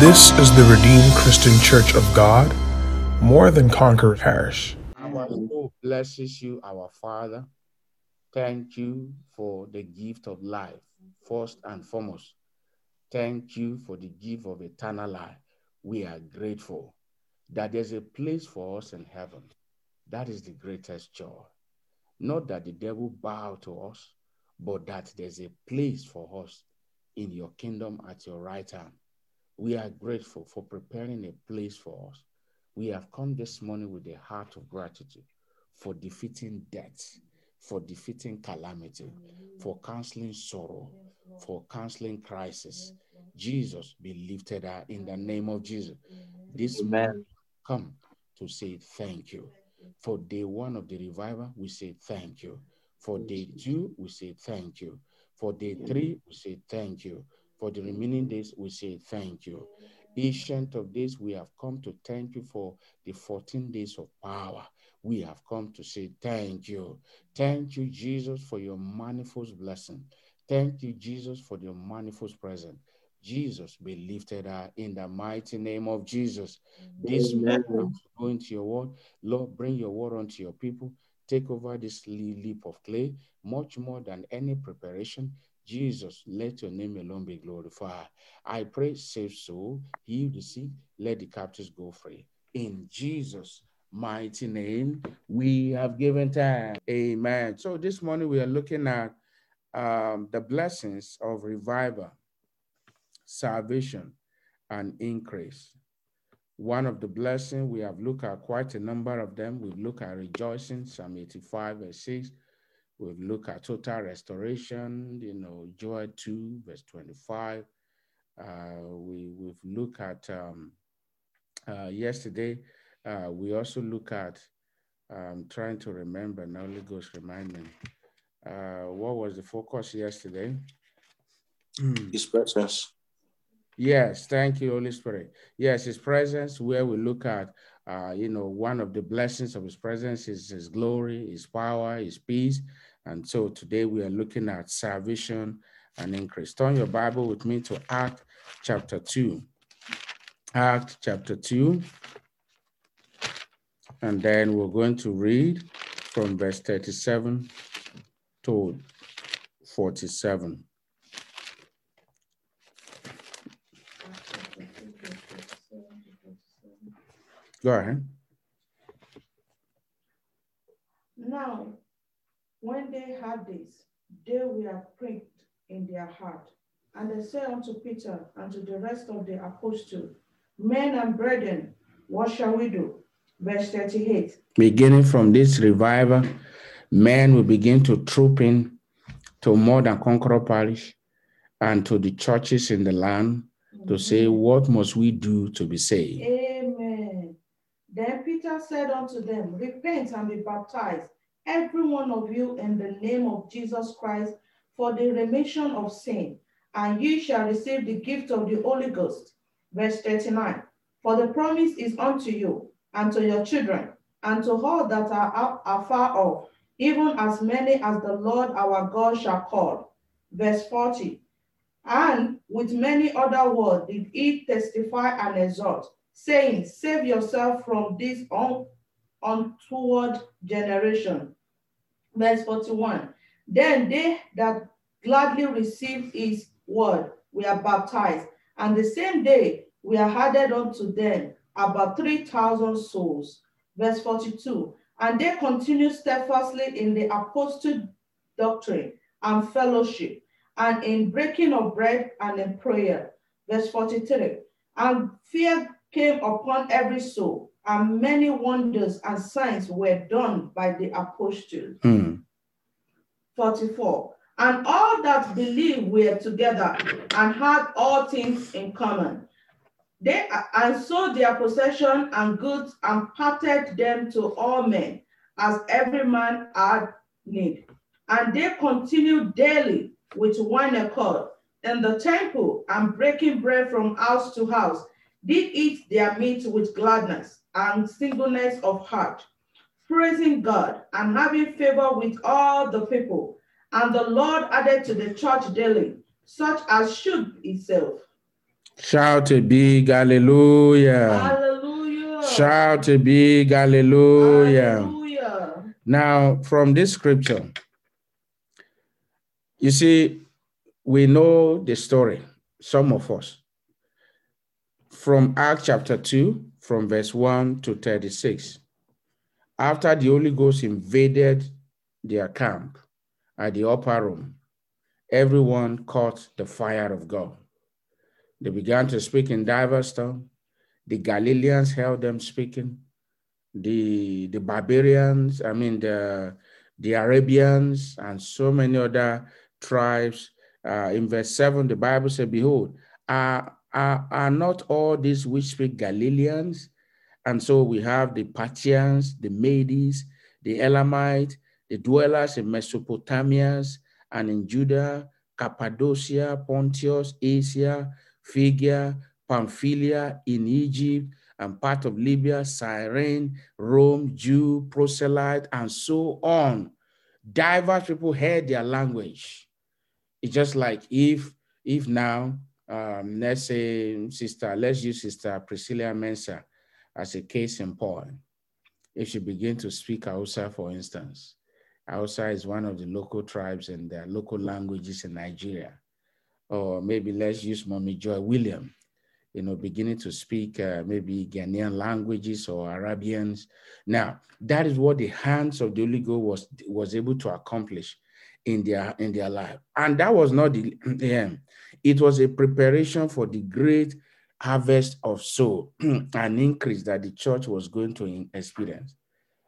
This is the Redeemed Christian Church of God, more than Conqueror Parish. Our soul blesses you, our Father. Thank you for the gift of life, first and foremost. Thank you for the gift of eternal life. We are grateful that there's a place for us in heaven. That is the greatest joy. Not that the devil bow to us, but that there's a place for us in your kingdom at your right hand. We are grateful for preparing a place for us. We have come this morning with a heart of gratitude for defeating death, for defeating calamity, for counseling sorrow, for counseling crisis. Jesus be lifted up in the name of Jesus. This man come to say thank you. For day one of the revival, we say thank you. For day two, we say thank you. For day three, we say thank you. For the remaining days, we say thank you. Ancient of days, we have come to thank you for the 14 days of power. We have come to say thank you. Thank you, Jesus, for your manifold blessing. Thank you, Jesus, for your manifold presence. Jesus be lifted up in the mighty name of Jesus. This man go into your word. Lord, bring your word unto your people. Take over this leap of clay, much more than any preparation. Jesus, let your name alone be glorified. I pray, save soul, heal the sick, let the captives go free. In Jesus' mighty name, we have given time. Amen. So this morning we are looking at um, the blessings of revival, salvation, and increase. One of the blessings, we have looked at quite a number of them. We've looked at rejoicing, Psalm 85, verse 6. We've looked at total restoration, you know, Joel 2, verse 25. Uh, we, we've looked at um, uh, yesterday, uh, we also look at um, trying to remember, now Holy Ghost remind me. Uh, what was the focus yesterday? His presence. Yes, thank you, Holy Spirit. Yes, His presence, where we look at, uh, you know, one of the blessings of His presence is His glory, His power, His peace. And so today we are looking at salvation and increase. Turn your Bible with me to Act chapter 2. Act chapter 2. And then we're going to read from verse 37 to 47. Go ahead. Now, when they heard this, they were pricked in their heart. And they said unto Peter and to the rest of the apostles, Men and brethren, what shall we do? Verse 38. Beginning from this revival, men will begin to troop in to more than Conqueror Parish and to the churches in the land to mm-hmm. say, What must we do to be saved? Amen. Then Peter said unto them, Repent and be baptized, every one of you, in the name of Jesus Christ, for the remission of sin, and ye shall receive the gift of the Holy Ghost. Verse 39. For the promise is unto you, and to your children, and to all that are afar off, even as many as the Lord our God shall call. Verse 40. And with many other words did he testify and exhort, saying, Save yourself from this un- untoward generation. Verse 41. Then they that gladly received his word were baptized, and the same day we are added unto them about 3,000 souls. Verse 42. And they continued steadfastly in the apostle doctrine and fellowship, and in breaking of bread and in prayer. Verse 43. And fear came upon every soul, and many wonders and signs were done by the apostles. Hmm. 44. And all that believed were together and had all things in common. They and sold their possession and goods and parted them to all men, as every man had need. And they continued daily with one accord in the temple and breaking bread from house to house, did eat their meat with gladness and singleness of heart, praising God and having favor with all the people. And the Lord added to the church daily such as should itself. Shout a big hallelujah. Hallelujah. Shout a big hallelujah. Hallelujah. Now, from this scripture, you see, we know the story, some of us, from Acts chapter 2, from verse 1 to 36. After the Holy Ghost invaded their camp at the upper room, everyone caught the fire of God. They began to speak in diverse tongues. The Galileans held them speaking. The, the barbarians, I mean, the, the Arabians, and so many other tribes. Uh, in verse 7, the Bible said, Behold, are, are, are not all these which speak Galileans? And so we have the Parthians, the Medes, the Elamites, the dwellers in Mesopotamia and in Judah, Cappadocia, Pontus, Asia, Phrygia, Pamphylia, in Egypt, and part of Libya, Cyrene, Rome, Jew, proselyte, and so on. Diverse people heard their language. It's just like if if now, um, let's say, sister, let's use sister Priscilla Mensah as a case in point. If she begin to speak Hausa, for instance, Hausa is one of the local tribes and their local languages in Nigeria. Or maybe let's use Mommy Joy William, you know, beginning to speak uh, maybe Ghanaian languages or Arabians. Now, that is what the hands of the Holy Ghost was, was able to accomplish in their, in their life. And that was not the, end. It was a preparation for the great harvest of soul, an increase that the church was going to experience.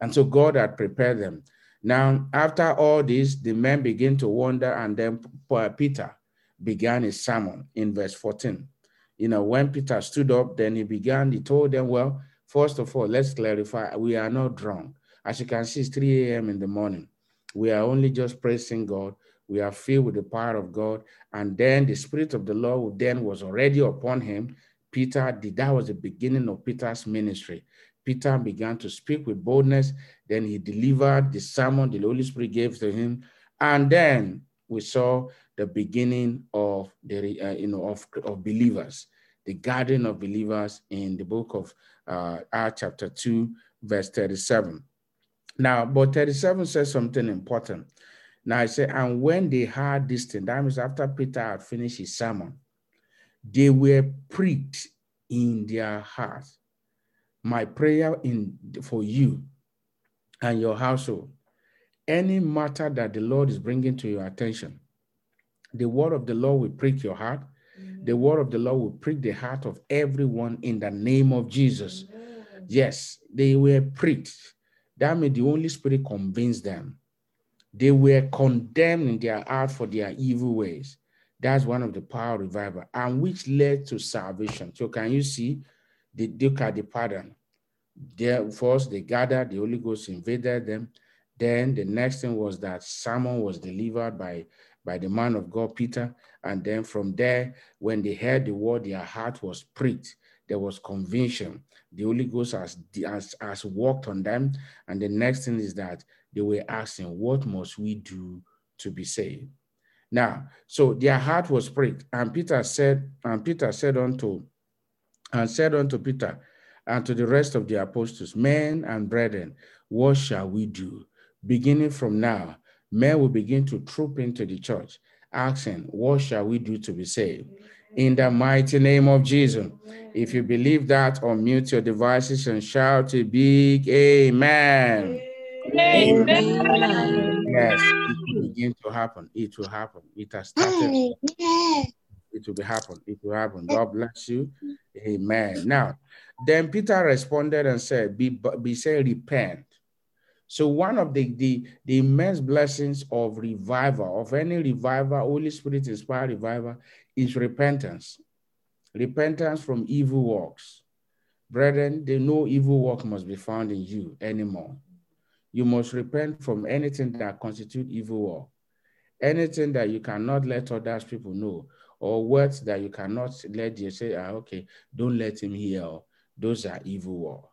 And so God had prepared them. Now, after all this, the men begin to wonder, and then Peter began his sermon in verse 14. You know, when Peter stood up, then he began, he told them, Well, first of all, let's clarify, we are not drunk. As you can see, it's 3 a.m. in the morning. We are only just praising God. We are filled with the power of God. And then the Spirit of the Lord then was already upon him. Peter did, that was the beginning of Peter's ministry. Peter began to speak with boldness. Then he delivered the sermon the Holy Spirit gave to him. And then we saw the beginning of the uh, you know of, of believers, the gathering of believers in the book of uh, Acts chapter 2, verse 37. Now, but 37 says something important. Now I say, and when they heard this thing, that means after Peter had finished his sermon, they were pricked in their hearts. My prayer in for you and your household, any matter that the Lord is bringing to your attention, the word of the Lord will prick your heart. The word of the Lord will prick the heart of everyone in the name of Jesus. Yes, they were pricked. That means the Holy Spirit convinced them. They were condemned in their heart for their evil ways. That's one of the power revival, and which led to salvation. So, can you see the look at the pattern? There, first, they gathered, the Holy Ghost invaded them. Then the next thing was that Simon was delivered by by the man of God, Peter. And then from there, when they heard the word, their heart was pricked. There was conviction. The Holy Ghost has, has, has worked on them. And the next thing is that they were asking, What must we do to be saved? Now, so their heart was pricked. And Peter said, and Peter said unto, and said unto Peter and to the rest of the apostles, Men and brethren, what shall we do? Beginning from now, men will begin to troop into the church, asking, What shall we do to be saved? In the mighty name of Jesus. If you believe that, unmute your devices and shout a big amen. Amen. Yes, it will begin to happen. It will happen. It has started. It will be happen. It will happen. God bless you. Amen. Now, then Peter responded and said, Be, be say repent so one of the, the, the immense blessings of revival, of any revival, Holy Spirit inspired revival, is repentance. Repentance from evil works. Brethren, they no evil work must be found in you anymore. You must repent from anything that constitute evil work. Anything that you cannot let others people know, or words that you cannot let you say, ah, okay, don't let him hear. Those are evil work.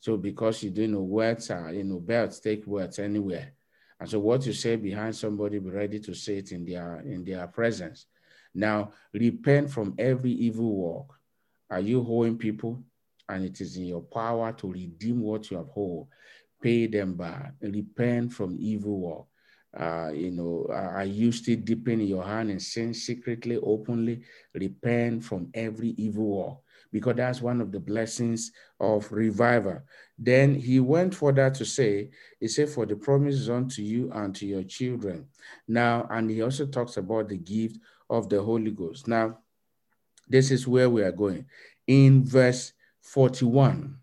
So because you do know words are, you know, belts take words anywhere. And so what you say behind somebody, be ready to say it in their in their presence. Now, repent from every evil work. Are you owing people? And it is in your power to redeem what you have owed. Pay them back. Repent from evil work. Uh, you know, are you still dipping your hand in sin secretly, openly? Repent from every evil work because that's one of the blessings of revival. Then he went further to say, he said, For the promises unto you and to your children. Now, and he also talks about the gift of the Holy Ghost. Now, this is where we are going. In verse 41,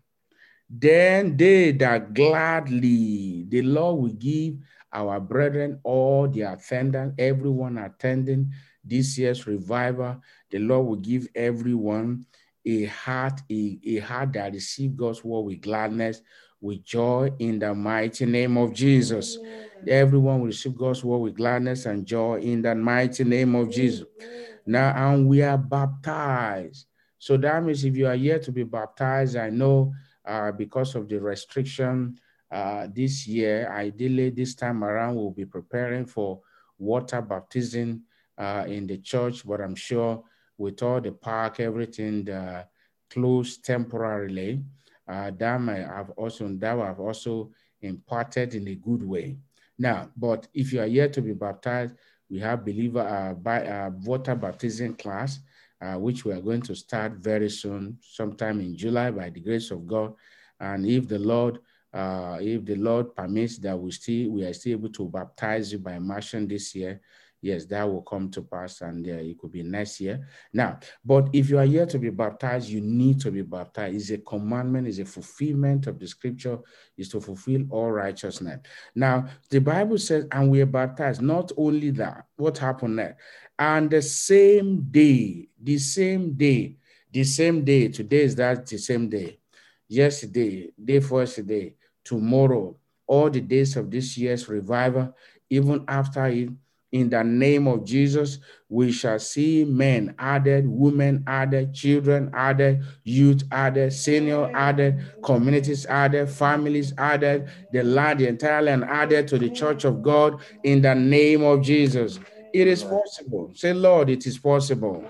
then they that gladly the Lord will give our brethren, all the attendants, everyone attending this year's revival, the Lord will give everyone a heart, a, a heart that receives God's word with gladness, with joy in the mighty name of Jesus. Amen. Everyone will receive God's word with gladness and joy in the mighty name of Jesus. Amen. Now, and we are baptized. So that means if you are here to be baptized, I know uh, because of the restriction uh, this year, ideally this time around, we'll be preparing for water baptism uh, in the church, but I'm sure with all the park, everything uh, closed temporarily. Uh, that might have also that have also imparted in a good way. Now, but if you are yet to be baptized, we have believer uh, by water baptism class, uh, which we are going to start very soon, sometime in July, by the grace of God. And if the Lord, uh, if the Lord permits that we still we are still able to baptize you by immersion this year, yes, that will come to pass and uh, it could be next year. Now, but if you are here to be baptized, you need to be baptized. It's a commandment, it's a fulfillment of the scripture, is to fulfill all righteousness. Now, the Bible says, and we are baptized. Not only that, what happened there? And the same day, the same day, the same day, today is that the same day, yesterday, day for yesterday, tomorrow, all the days of this year's revival, even after it, in the name of Jesus, we shall see men added, women added, children added, youth added, senior added, communities added, families added, the land, the entire land added to the church of God in the name of Jesus. It is possible. Say, Lord, it is possible.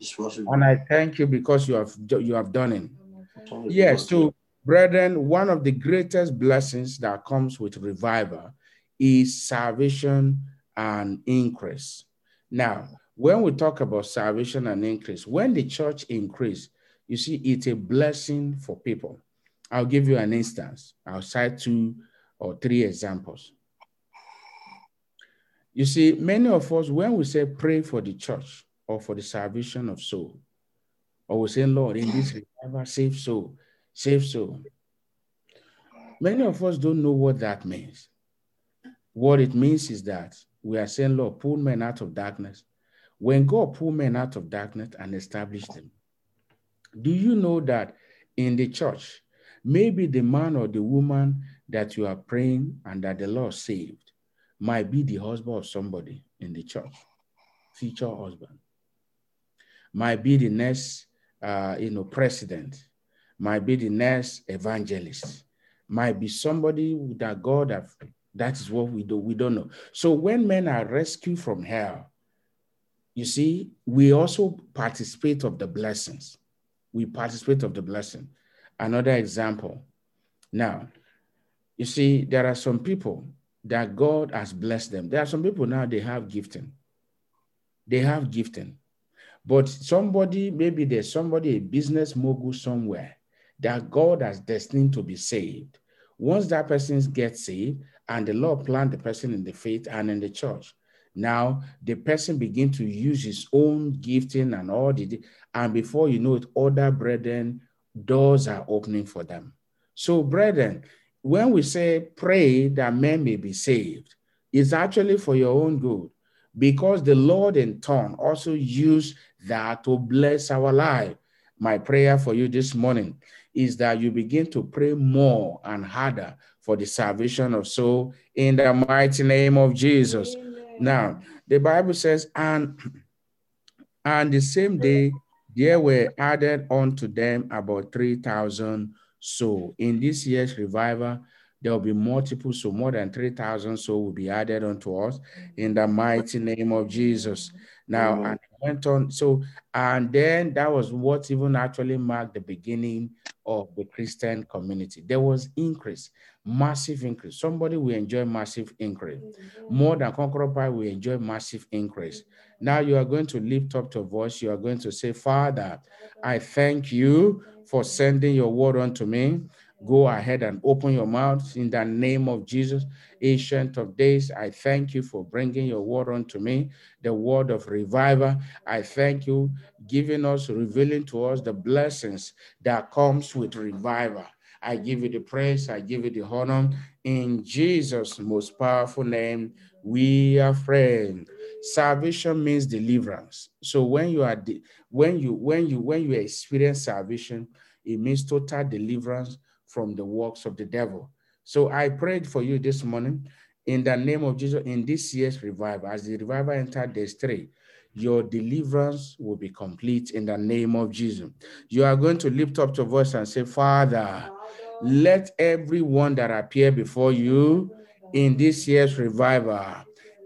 It's possible. And I thank you because you have you have done it. Yes, so brethren, one of the greatest blessings that comes with revival is salvation and increase. Now, when we talk about salvation and increase, when the church increase, you see, it's a blessing for people. I'll give you an instance. I'll cite two or three examples. You see, many of us, when we say pray for the church or for the salvation of soul, or we say, Lord, in this revival, save soul, save soul. Many of us don't know what that means. What it means is that we are saying, Lord, pull men out of darkness. When God pull men out of darkness and establish them, do you know that in the church, maybe the man or the woman that you are praying and that the Lord saved might be the husband of somebody in the church, future husband, might be the next, uh, you know, president, might be the next evangelist, might be somebody that God have that is what we do. We don't know. So when men are rescued from hell, you see, we also participate of the blessings. We participate of the blessing. Another example. Now, you see, there are some people that God has blessed them. There are some people now they have gifting. They have gifting. But somebody, maybe there's somebody, a business mogul somewhere that God has destined to be saved. Once that person gets saved, and the Lord plant the person in the faith and in the church. Now the person begin to use his own gifting and all the, and before you know it, other brethren, doors are opening for them. So, brethren, when we say pray that men may be saved, it's actually for your own good because the Lord in turn also used that to bless our life. My prayer for you this morning is that you begin to pray more and harder for the salvation of soul in the mighty name of Jesus. Amen. Now, the Bible says, and and the same day there were added unto them about 3,000 souls. In this year's revival, there will be multiple, so more than 3,000 so will be added unto us in the mighty name of Jesus. Now, mm-hmm. and went on. So, and then that was what even actually marked the beginning of the Christian community. There was increase, massive increase. Somebody will enjoy massive increase. Mm-hmm. More than Conqueror Pie will enjoy massive increase. Now you are going to lift up your voice. You are going to say, Father, I thank you for sending your word unto me. Go ahead and open your mouth in the name of Jesus. Ancient of days, I thank you for bringing your word unto me, the word of revival. I thank you, giving us, revealing to us the blessings that comes with revival. I give you the praise, I give you the honor. In Jesus' most powerful name, we are friends. Salvation means deliverance. So when you are when you when you when you experience salvation, it means total deliverance from the works of the devil. So I prayed for you this morning in the name of Jesus in this year's revival. As the revival entered day three, your deliverance will be complete in the name of Jesus. You are going to lift up your voice and say, Father, let everyone that appear before you in this year's revival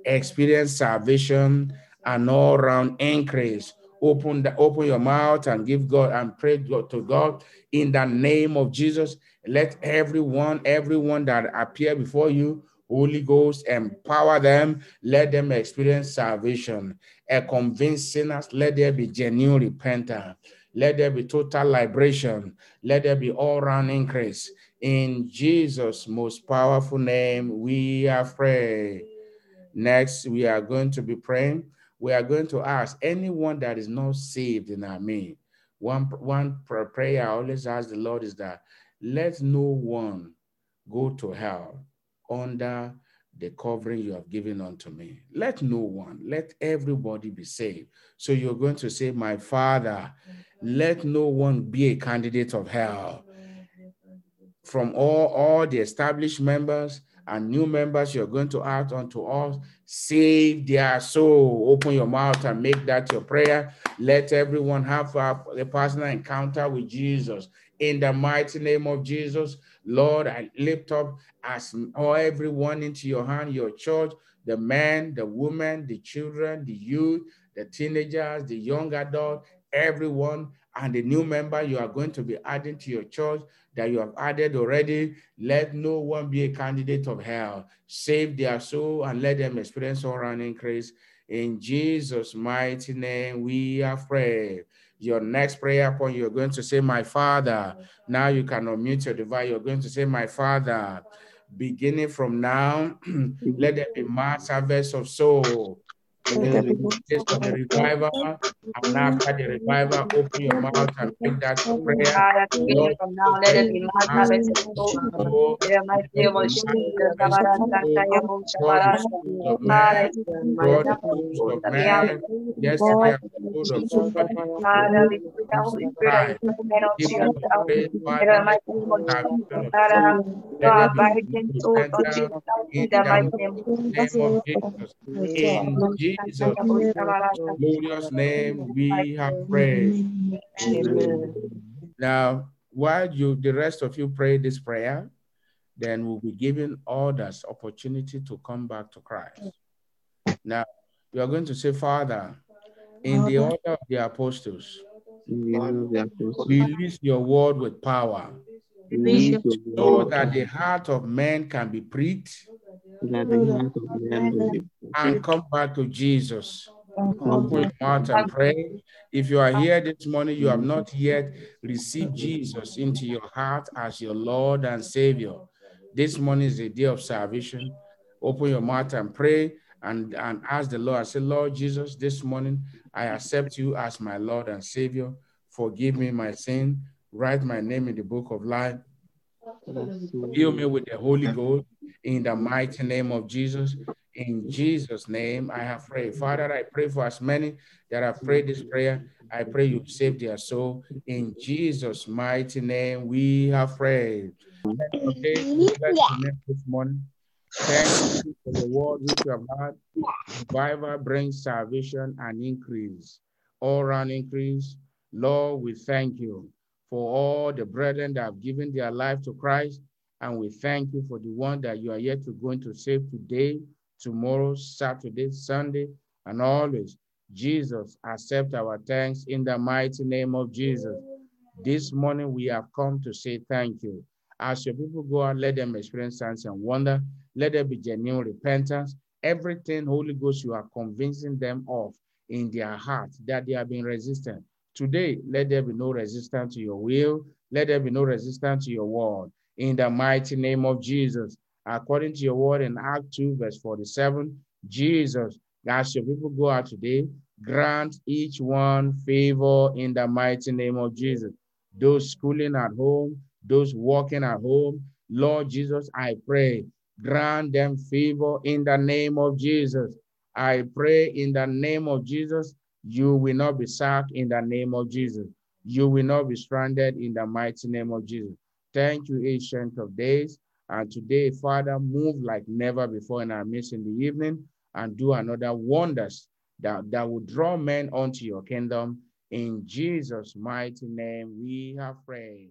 experience salvation and all round increase open the, open your mouth and give God and pray to God in the name of Jesus. Let everyone, everyone that appear before you, Holy Ghost, empower them. Let them experience salvation. A convince sinners. Let there be genuine repentance. Let there be total liberation. Let there be all-round increase. In Jesus' most powerful name, we are praying. Next, we are going to be praying we are going to ask anyone that is not saved in our midst. One, one prayer I always ask the Lord is that let no one go to hell under the covering you have given unto me. Let no one, let everybody be saved. So you're going to say, My Father, let no one be a candidate of hell. From all, all the established members, and new members you're going to add unto us, save their soul. Open your mouth and make that your prayer. Let everyone have a, a personal encounter with Jesus. In the mighty name of Jesus, Lord, I lift up as everyone into your hand, your church, the men, the women, the children, the youth, the teenagers, the young adult, everyone, and the new member you are going to be adding to your church that you have added already. Let no one be a candidate of hell. Save their soul and let them experience all around increase. In Jesus' mighty name, we are prayed. Your next prayer point, you're going to say, My Father. Now you can unmute your device. You're going to say, My Father. Beginning from now, let there be mass harvest of soul just for the revival, and after the revival, open your mouth and make that prayer. Lord, from now, let it be my harvest of soul. My name of Jesus, God, of man, yes, we have the of somebody. Father, we put the Holy Spirit and the man of Jesus. In my name of Jesus, God, by the soul of Jesus, in the mighty name of Jesus. In Jesus' Jesus' glorious name, we have prayed. Amen. Now, while you, the rest of you pray this prayer, then we'll be giving others opportunity to come back to Christ. Now, you are going to say, Father, in the order of the apostles, release your word with power so that the heart of man can be pricked and come back to Jesus. Open your mouth and pray. If you are here this morning, you have not yet received Jesus into your heart as your Lord and Savior. This morning is a day of salvation. Open your mouth and pray and, and ask the Lord. I say, Lord Jesus, this morning I accept you as my Lord and Savior. Forgive me my sin. Write my name in the book of life. Fill me with the Holy Ghost in the mighty name of Jesus. In Jesus' name, I have prayed. Father, I pray for as many that have prayed this prayer. I pray you save their soul. In Jesus' mighty name, we have prayed. Okay, this. Thank you for the word which you have had. Revival brings salvation and increase, all round increase. Lord, we thank you for all the brethren that have given their life to Christ And we thank you for the one that you are yet to going to save today, tomorrow, Saturday, Sunday, and always. Jesus, accept our thanks in the mighty name of Jesus. This morning we have come to say thank you. As your people go out, let them experience signs and wonder. Let there be genuine repentance. Everything, Holy Ghost, you are convincing them of in their heart that they have been resistant. Today, let there be no resistance to your will. Let there be no resistance to your word. In the mighty name of Jesus, according to your word in Act 2, verse 47, Jesus, as your people go out today, grant each one favor in the mighty name of Jesus. Those schooling at home, those working at home, Lord Jesus, I pray, grant them favor in the name of Jesus. I pray in the name of Jesus, you will not be sacked in the name of Jesus. You will not be stranded in the mighty name of Jesus. Thank you, Ancient of Days. And today, Father, move like never before in our midst in the evening and do another wonders that, that will draw men onto your kingdom. In Jesus' mighty name, we have prayed.